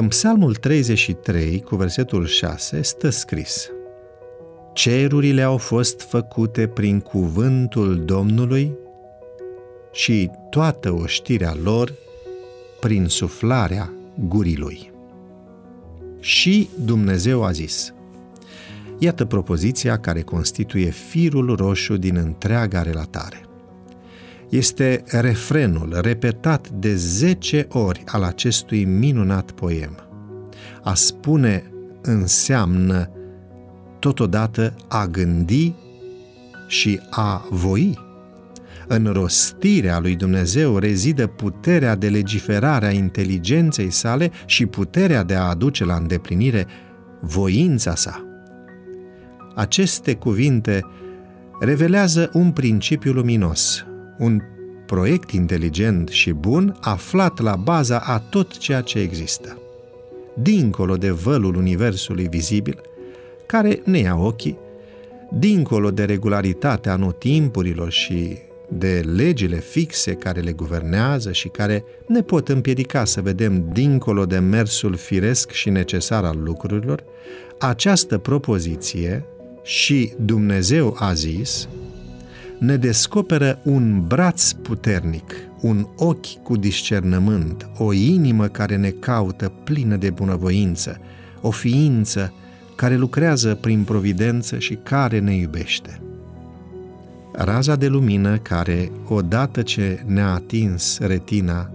În Psalmul 33, cu versetul 6, stă scris Cerurile au fost făcute prin cuvântul Domnului și toată oștirea lor prin suflarea gurii lui. Și Dumnezeu a zis, Iată propoziția care constituie firul roșu din întreaga relatare. Este refrenul repetat de zece ori al acestui minunat poem. A spune înseamnă totodată a gândi și a voi. În rostirea lui Dumnezeu rezidă puterea de legiferare a inteligenței sale și puterea de a aduce la îndeplinire voința sa. Aceste cuvinte revelează un principiu luminos, un proiect inteligent și bun aflat la baza a tot ceea ce există. Dincolo de vălul universului vizibil, care ne ia ochii, dincolo de regularitatea anotimpurilor și de legile fixe care le guvernează și care ne pot împiedica să vedem dincolo de mersul firesc și necesar al lucrurilor, această propoziție și Dumnezeu a zis, ne descoperă un braț puternic, un ochi cu discernământ, o inimă care ne caută plină de bunăvoință, o ființă care lucrează prin providență și care ne iubește. Raza de lumină care, odată ce ne-a atins retina,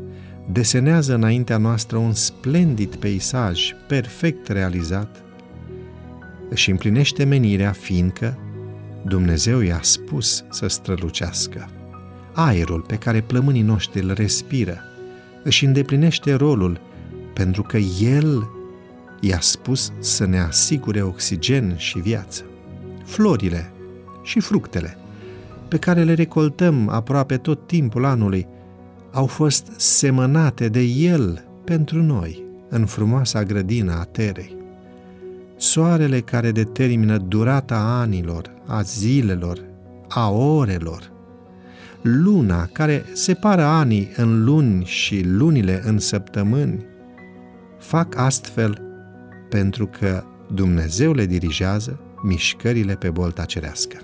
desenează înaintea noastră un splendid peisaj perfect realizat, își împlinește menirea fiindcă Dumnezeu i-a spus să strălucească. Aerul pe care plămânii noștri îl respiră își îndeplinește rolul pentru că El i-a spus să ne asigure oxigen și viață. Florile și fructele pe care le recoltăm aproape tot timpul anului au fost semănate de El pentru noi în frumoasa grădină a terei soarele care determină durata anilor, a zilelor, a orelor, luna care separă anii în luni și lunile în săptămâni, fac astfel pentru că Dumnezeu le dirigează mișcările pe bolta cerească.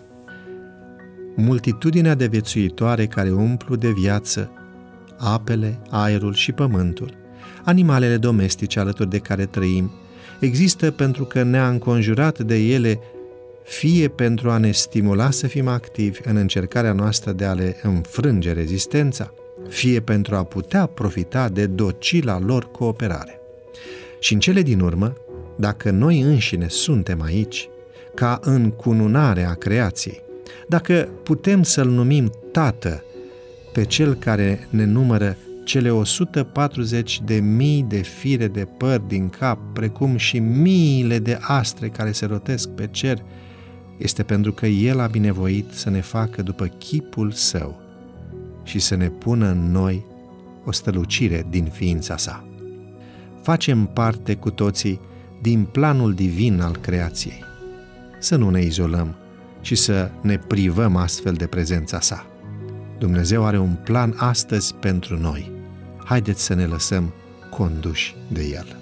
Multitudinea de viețuitoare care umplu de viață apele, aerul și pământul, animalele domestice alături de care trăim, există pentru că ne-a înconjurat de ele fie pentru a ne stimula să fim activi în încercarea noastră de a le înfrânge rezistența, fie pentru a putea profita de docila lor cooperare. Și în cele din urmă, dacă noi înșine suntem aici, ca în cununarea creației, dacă putem să-L numim Tată pe Cel care ne numără cele 140 de mii de fire de păr din cap, precum și miile de astre care se rotesc pe cer, este pentru că El a binevoit să ne facă după chipul Său și să ne pună în noi o stălucire din ființa Sa. Facem parte cu toții din planul divin al creației. Să nu ne izolăm și să ne privăm astfel de prezența Sa. Dumnezeu are un plan astăzi pentru noi. Haideți să ne lăsăm conduși de El.